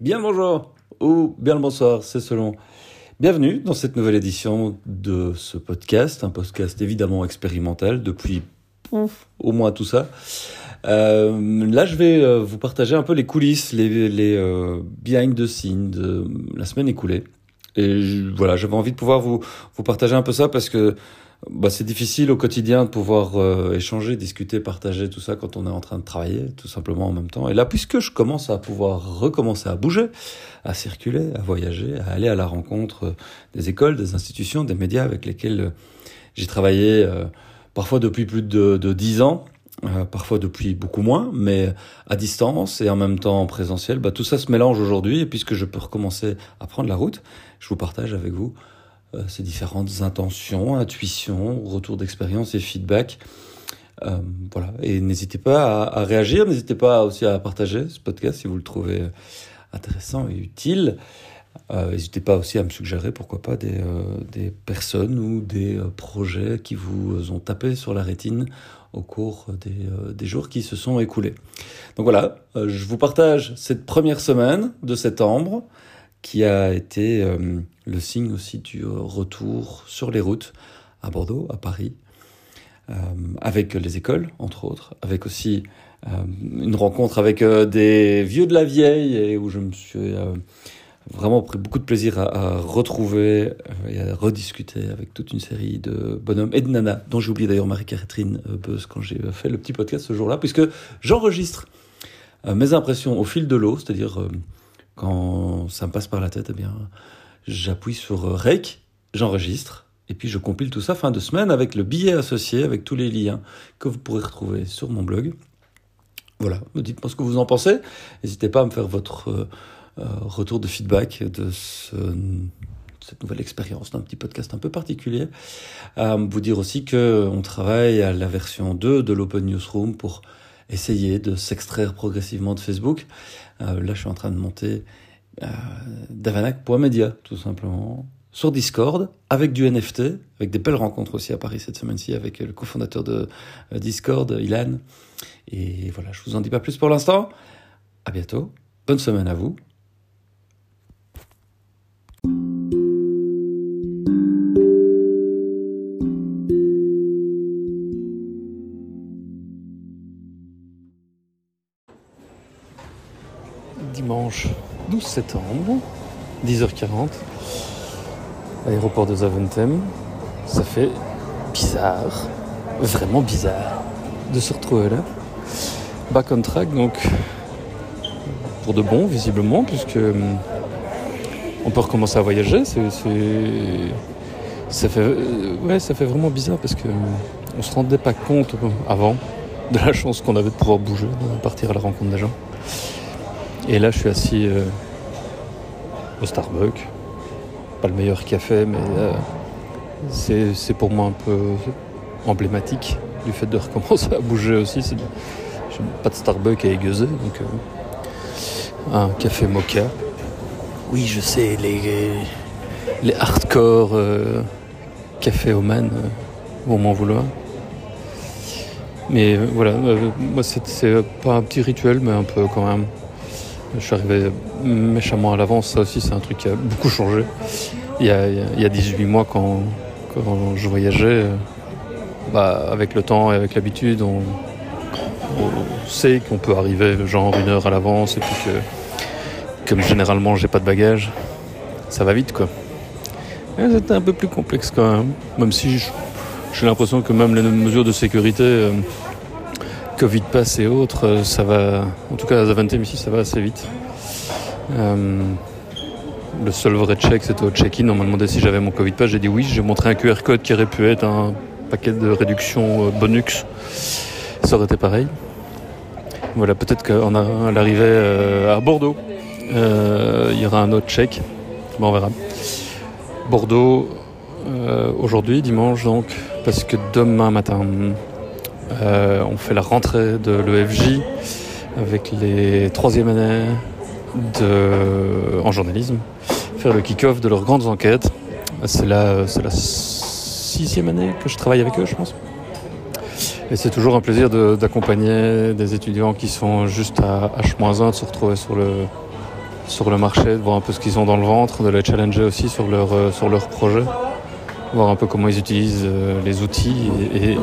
Bien bonjour ou bien le bonsoir, c'est selon. Bienvenue dans cette nouvelle édition de ce podcast, un podcast évidemment expérimental depuis pouf, au moins tout ça. Euh, là, je vais euh, vous partager un peu les coulisses, les, les euh, behind the scenes de la semaine écoulée. Et voilà, j'avais envie de pouvoir vous, vous partager un peu ça parce que bah, c'est difficile au quotidien de pouvoir euh, échanger, discuter, partager tout ça quand on est en train de travailler, tout simplement en même temps. Et là, puisque je commence à pouvoir recommencer à bouger, à circuler, à voyager, à aller à la rencontre des écoles, des institutions, des médias avec lesquels euh, j'ai travaillé euh, parfois depuis plus de, de 10 ans, euh, parfois depuis beaucoup moins, mais à distance et en même temps en présentiel, bah, tout ça se mélange aujourd'hui. Et puisque je peux recommencer à prendre la route, je vous partage avec vous euh, ces différentes intentions, intuitions, retours d'expérience et feedback. Euh, voilà. Et n'hésitez pas à, réagir, n'hésitez pas aussi à partager ce podcast si vous le trouvez intéressant et utile. Euh, N'hésitez pas aussi à me suggérer, pourquoi pas, des, euh, des personnes ou des euh, projets qui vous ont tapé sur la rétine au cours des, euh, des jours qui se sont écoulés. Donc voilà, euh, je vous partage cette première semaine de septembre qui a été euh, le signe aussi du euh, retour sur les routes à Bordeaux, à Paris, euh, avec les écoles, entre autres, avec aussi euh, une rencontre avec des vieux de la vieille et où je me suis vraiment pris beaucoup de plaisir à, retrouver et à rediscuter avec toute une série de bonhommes et de nanas, dont j'ai oublié d'ailleurs Marie-Catherine euh, Beus quand j'ai fait le petit podcast ce jour-là, puisque j'enregistre mes impressions au fil de l'eau, c'est-à-dire quand ça me passe par la tête, eh bien, j'appuie sur euh, Rec, j'enregistre, et puis je compile tout ça fin de semaine avec le billet associé, avec tous les liens que vous pourrez retrouver sur mon blog. Voilà, dites-moi ce que vous en pensez. N'hésitez pas à me faire votre euh, euh, retour de feedback de ce- cette nouvelle expérience d'un petit podcast un peu particulier. À vous dire aussi que on travaille à la version 2 de l'Open Newsroom pour essayer de s'extraire progressivement de Facebook. Euh, là, je suis en train de monter euh, tout simplement, sur Discord, avec du NFT, avec des belles rencontres aussi à Paris cette semaine-ci, avec le cofondateur de euh, Discord, Ilan. Et voilà, je vous en dis pas plus pour l'instant. À bientôt. Bonne semaine à vous. Septembre, 10h40, aéroport de Zaventem. Ça fait bizarre, vraiment bizarre, de se retrouver là. Back on track, donc pour de bon, visiblement, puisque hum, on peut recommencer à voyager. C'est, ça fait, euh, ouais, ça fait vraiment bizarre parce que hum, on se rendait pas compte euh, avant de la chance qu'on avait de pouvoir bouger, de partir à la rencontre des gens. Et là, je suis assis euh, Starbucks. Pas le meilleur café, mais euh, c'est, pour moi un peu emblématique du fait de recommencer à bouger aussi. C'est, j'ai pas de Starbucks à aiguiser, donc euh, un café mocha. Oui, je sais, les, les hardcore euh, caféomanes euh, vont m'en vouloir. Mais voilà, moi c'est pas un petit rituel, mais un peu quand même. Je suis arrivé méchamment à l'avance, ça aussi c'est un truc qui a beaucoup changé. Il y a, il y a 18 mois quand, quand je voyageais, euh, bah, avec le temps et avec l'habitude, on, sait qu'on peut arriver genre une heure à l'avance et puis que comme généralement j'ai pas de bagages, ça va vite quoi. C'était un peu plus complexe quand même, même si j'ai l'impression que même les mesures de sécurité, euh, Covid pass et autres, euh, ça va, en tout cas à Zaventem ici ça va assez vite. Euh, le seul vrai check c'était au check-in, on m'a demandé si j'avais mon Covid pass, j'ai dit oui, j'ai montré un QR code qui aurait pu être un paquet de réduction euh, bonus, ça aurait été pareil. Voilà, peut-être qu'à l'arrivée à Bordeaux, il y aura un autre check. Bon, on verra. Bordeaux, aujourd'hui, dimanche, donc, parce que demain matin, on fait la rentrée de l'EFJ avec les troisième années de, en journalisme, faire le kick-off de leurs grandes enquêtes. C'est la, la sixième année que je travaille avec eux, je pense. Et c'est toujours un plaisir de- d'accompagner des étudiants qui sont juste à H-1, de se retrouver sur le, sur le marché, de voir un peu ce qu'ils ont dans le ventre, de les challenger aussi sur leur, euh, sur leur projet, voir un peu comment ils utilisent euh, les outils et, et,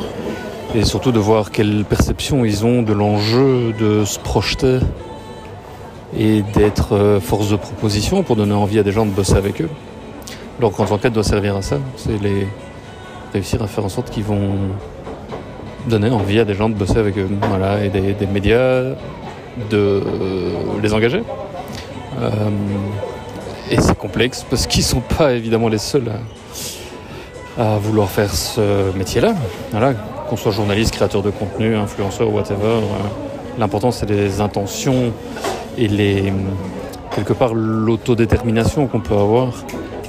surtout de voir quelle perception ils ont de l'enjeu de se projeter et d'être euh, force de proposition pour donner envie à des gens de bosser avec eux. Donc en enquête doit servir à ça, c'est les réussir à faire en sorte qu'ils vont donner envie à des gens de bosser avec eux, voilà, et des, médias de les engager. Euh, et c'est complexe parce qu'ils sont pas évidemment les seuls à, à vouloir faire ce métier-là. Voilà, qu'on soit journaliste, créateur de contenu, influenceur, whatever. Euh, L'important c'est les intentions et les quelque part l'autodétermination qu'on peut avoir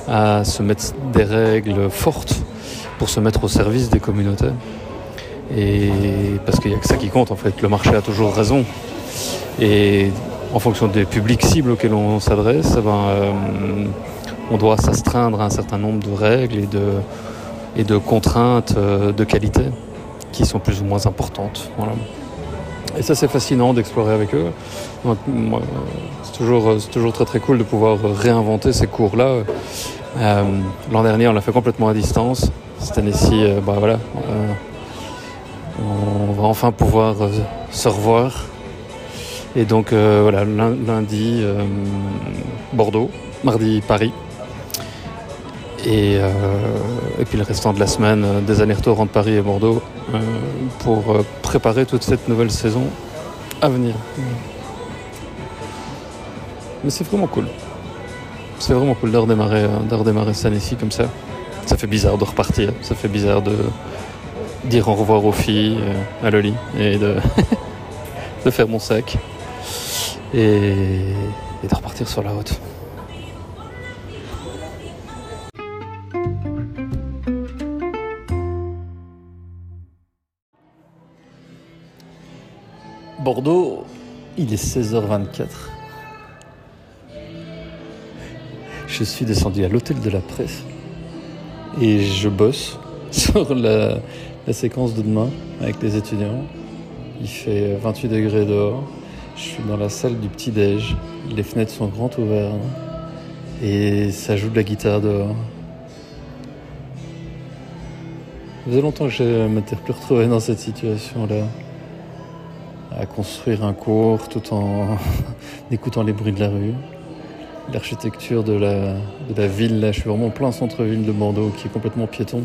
à se mettre des règles fortes pour se mettre au service des communautés. Et parce qu'il n'y a que ça qui compte en fait. Le marché a toujours raison. Et en fonction des publics cibles auxquels on s'adresse, eh ben, euh, on doit s'astreindre à un certain nombre de règles et de, et de contraintes euh, de qualité qui sont plus ou moins importantes. Voilà. Et ça c'est fascinant d'explorer avec eux. C'est toujours, toujours très très cool de pouvoir réinventer ces cours-là. Euh, L'an dernier on l'a fait complètement à distance. Cette année-ci, euh, bah, voilà, euh, on va enfin pouvoir se revoir. Et donc voilà, lundi Bordeaux, mardi Paris. Et, euh, et, puis le restant de la semaine, des allers-retours entre Paris et Bordeaux euh, pour préparer toute cette nouvelle saison à venir. Mais c'est vraiment cool. C'est vraiment cool de redémarrer, de redémarrer cette année-ci comme ça. Ça fait bizarre de repartir, ça fait bizarre de dire au revoir aux filles, à Loli, et de, de faire mon sac et, et de repartir sur la route. Bordeaux, il est 16h24. Je suis descendu à l'hôtel de la presse et je bosse sur la, séquence de demain avec les étudiants. Il fait 28 degrés dehors. Je suis dans la salle du petit-déj. Les fenêtres sont grandes ouvertes et ça joue de la guitare dehors. Ça faisait longtemps que je ne m'étais plus retrouvé dans cette situation-là à construire un cours tout en écoutant les bruits de la rue. L'architecture de la, de la ville, là, je suis vraiment en plein centre-ville de Bordeaux qui est complètement piéton.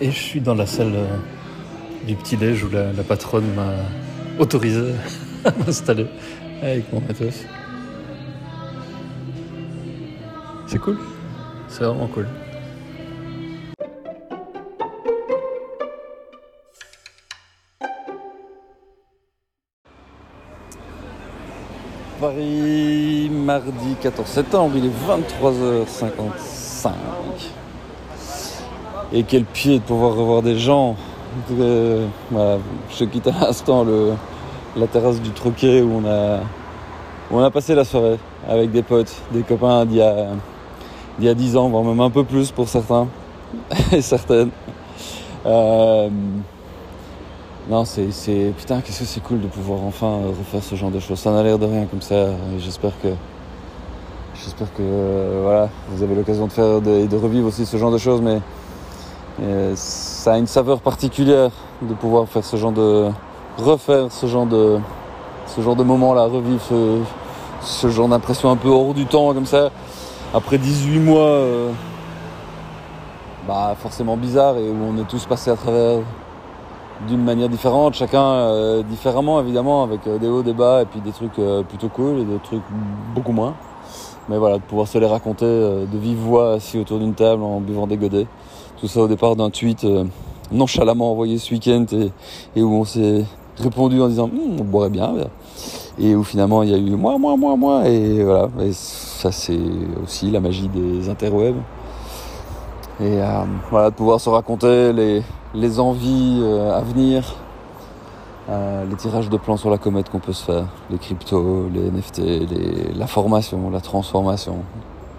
Et je suis dans la salle euh, du petit-déj où la, la patronne m'a autorisé à m'installer avec mon matos. C'est cool. C'est vraiment cool. Paris, mardi 14 septembre, il est 23h55. Et quel pied de pouvoir revoir des gens. Voilà, je quitte à l'instant la terrasse du Troquet où on a, passé la soirée avec des potes, des copains d'il y a, d'il y a 10 ans, voire même un peu plus pour certains et certaines. Euh, non, c'est, putain, qu'est-ce que c'est cool de pouvoir enfin refaire ce genre de choses. Ça n'a l'air de rien comme ça. J'espère que, j'espère que euh, voilà, vous avez l'occasion de faire et de, revivre aussi ce genre de choses, mais euh, ça a une saveur particulière de pouvoir faire ce genre de refaire ce genre de ce genre de moment là, revivre ce, genre d'impression un peu hors du temps comme ça. Après 18 mois, euh, bah forcément bizarre et où on est tous passés à travers d'une manière différente, chacun euh, différemment évidemment, avec euh, des hauts, des bas, et puis des trucs euh, plutôt cool et des trucs beaucoup moins. Mais voilà, de pouvoir se les raconter euh, de vive voix assis autour d'une table en buvant des godets. Tout ça au départ d'un tweet nonchalamment envoyé ce week-end et, et, où on s'est répondu en disant hm, on boirait bien, bien. Et où finalement il y a eu moi, moi, moi, moi. Et voilà, et ça c'est aussi la magie des interwebs. Et euh, voilà, de pouvoir se raconter les, les envies euh, à venir, euh, les tirages de plans sur la comète qu'on peut se faire, les cryptos, les NFT, la formation, la transformation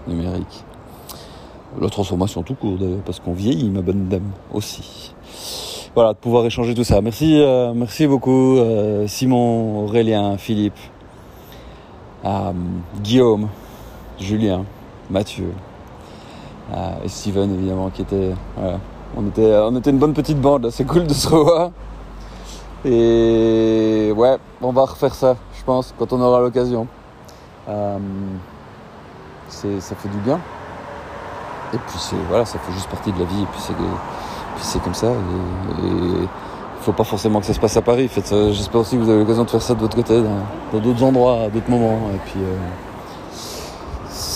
numérique. La transformation tout court d'ailleurs, parce qu'on vieillit, ma bonne dame, aussi. Voilà, de pouvoir échanger tout ça. Merci, euh, merci beaucoup, Simon, Aurélien, Philippe. Guillaume, Julien, Mathieu et Steven évidemment qui était on était on était une bonne petite bande c'est cool de se revoir et ouais on va refaire ça je pense quand on aura l'occasion euh, ça fait du bien et puis voilà ça fait juste partie de la vie et puis c'est comme ça et, et faut pas forcément que ça se passe à Paris. J'espère aussi que vous avez l'occasion de faire ça de votre côté, dans d'autres endroits, à d'autres moments. Et puis, euh,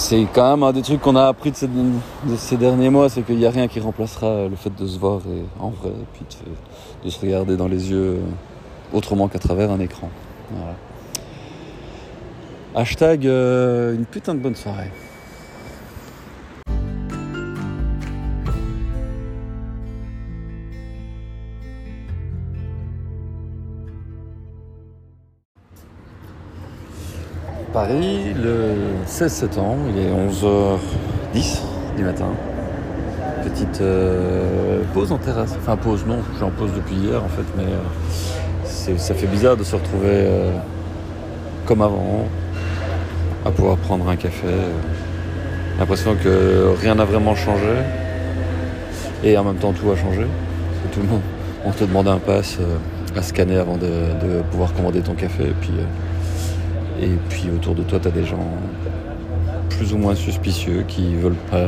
c'est quand même un des trucs qu'on a appris de ces, derniers mois, c'est qu'il n'y a rien qui remplacera le fait de se voir en vrai, et puis de, se regarder dans les yeux euh, autrement qu'à travers un écran. Hashtag euh, une putain de bonne soirée. Paris le 16 septembre, il est 11h10 du matin. Petite euh, pause en terrasse. Enfin pause non, je suis en pause depuis hier en fait, mais euh, ça fait bizarre de se retrouver euh, comme avant, à pouvoir prendre un café. L'impression que rien n'a vraiment changé. Et en même temps tout a changé. tout le monde, on te demande un pass à scanner avant de, pouvoir commander ton café. Puis et puis autour de toi, tu as des gens plus ou moins suspicieux qui veulent pas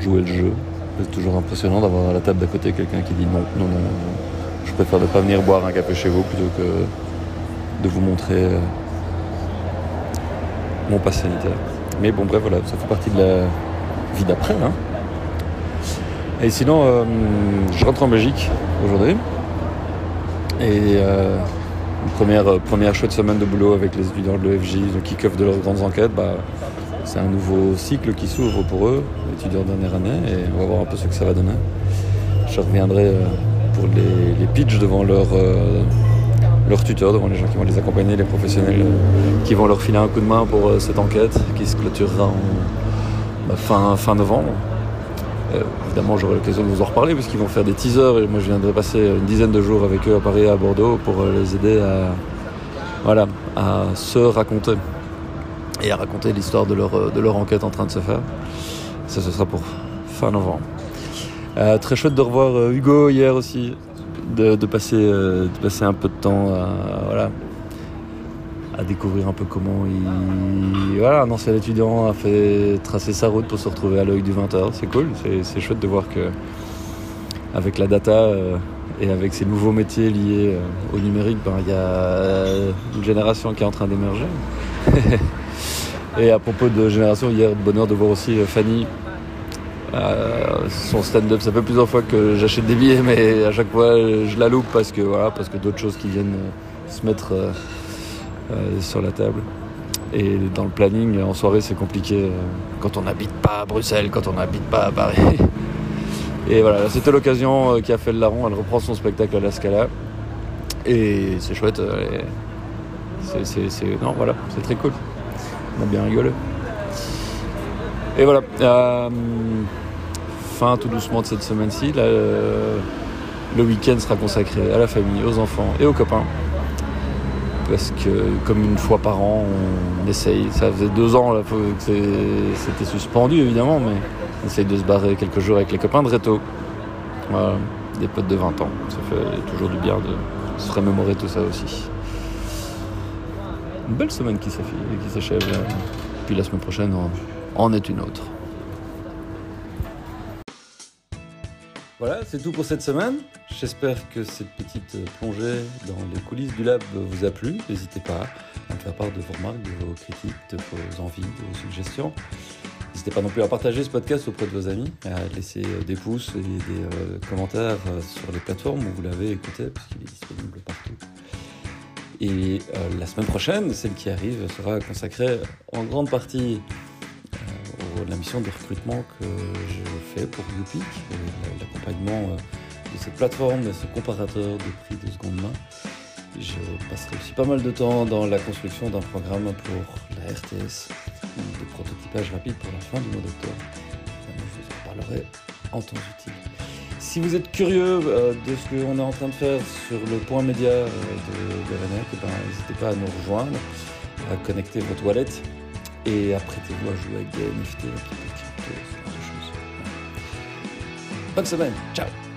jouer le jeu. C'est toujours impressionnant d'avoir à la table d'à côté quelqu'un qui dit non, non, non, je préfère ne pas venir boire un café chez vous plutôt que de vous montrer euh, mon pass sanitaire. Mais bon, bref, voilà, ça fait partie de la vie d'après. Hein. Et sinon, euh, je rentre en Belgique aujourd'hui. Et euh, première, euh, première chouette semaine de boulot avec les étudiants de l'EFJ qui kick de leurs grandes enquêtes. Bah, c'est un nouveau cycle qui s'ouvre pour eux, étudiants dernière année, et on va voir un peu ce que ça va donner. Je reviendrai euh, pour les, les pitchs devant leurs euh, tuteurs, devant les gens qui vont les accompagner, les professionnels qui vont leur filer un coup de main pour cette enquête qui se clôturera en bah, fin, fin novembre. Évidemment, j'aurai l'occasion de vous en reparler parce qu'ils vont faire des teasers et moi je viendrai passer une dizaine de jours avec eux à Paris et à Bordeaux pour les aider à, voilà, à se raconter et à raconter l'histoire de leur, de leur enquête en train de se faire. Ça, ce sera pour fin novembre. Euh, très chouette de revoir euh, Hugo hier aussi, de, passer, euh, de passer un peu de temps à, voilà, à découvrir un peu comment il. Voilà, un ancien étudiant a fait tracer sa route pour se retrouver à l'œil du 20h. C'est cool, c'est chouette de voir que, avec la data, et avec ces nouveaux métiers liés euh, au numérique, ben, il y a une génération qui est en train d'émerger. et à propos de génération, hier, bonheur de voir aussi euh, Fanny. Euh, son stand-up, ça fait plusieurs fois que j'achète des billets, mais à chaque fois je la loupe parce que voilà, parce que d'autres choses qui viennent se mettre sur la table. Et dans le planning, en soirée, c'est compliqué quand on n'habite pas à Bruxelles, quand on n'habite pas à Paris. Et voilà, c'était l'occasion euh, qui a fait le larron. Elle reprend son spectacle à la Scala. Et c'est chouette. Euh, c'est, non, voilà, c'est très cool. On a bien rigolé. Et voilà. Euh, fin tout doucement de cette semaine-ci. le week-end sera consacré à la famille, aux enfants et aux copains. Parce que comme une fois par an, on essaye. Ça faisait deux ans là, que c'était suspendu évidemment, mais on essaye de se barrer quelques jours avec les copains de Reto. des potes de 20 ans. Ça fait toujours du bien de se remémorer tout ça aussi. Une belle semaine qui s'achève. Puis la semaine prochaine en est une autre. Voilà, c'est tout pour cette semaine. J'espère que cette petite plongée dans les coulisses du lab vous a plu. N'hésitez pas à me faire part de vos remarques, de vos critiques, de vos envies, de vos suggestions. N'hésitez pas non plus à partager ce podcast auprès de vos amis, à laisser euh, des pouces et des euh, commentaires euh, sur les plateformes où vous l'avez écouté, puisqu'il est disponible partout. Et la semaine prochaine, celle qui arrive, sera consacrée en grande partie à la mission de recrutement que je fais pour Youpic, l'accompagnement de cette plateforme, de ce comparateur de prix de seconde main. Je passerai aussi pas mal de temps dans la construction d'un programme pour la RTS, de prototypage rapide pour la fin du mois d'octobre. Je vous en parlerai en temps utile. Si vous êtes curieux euh, de ce qu'on est en train de faire sur le point média euh, de, de eh ben, n'hésitez pas à nous rejoindre. à connecter votre wallet et apprêtez-vous à jouer avec des NFT, des crypto, ce genre de choses. Bonne semaine, ciao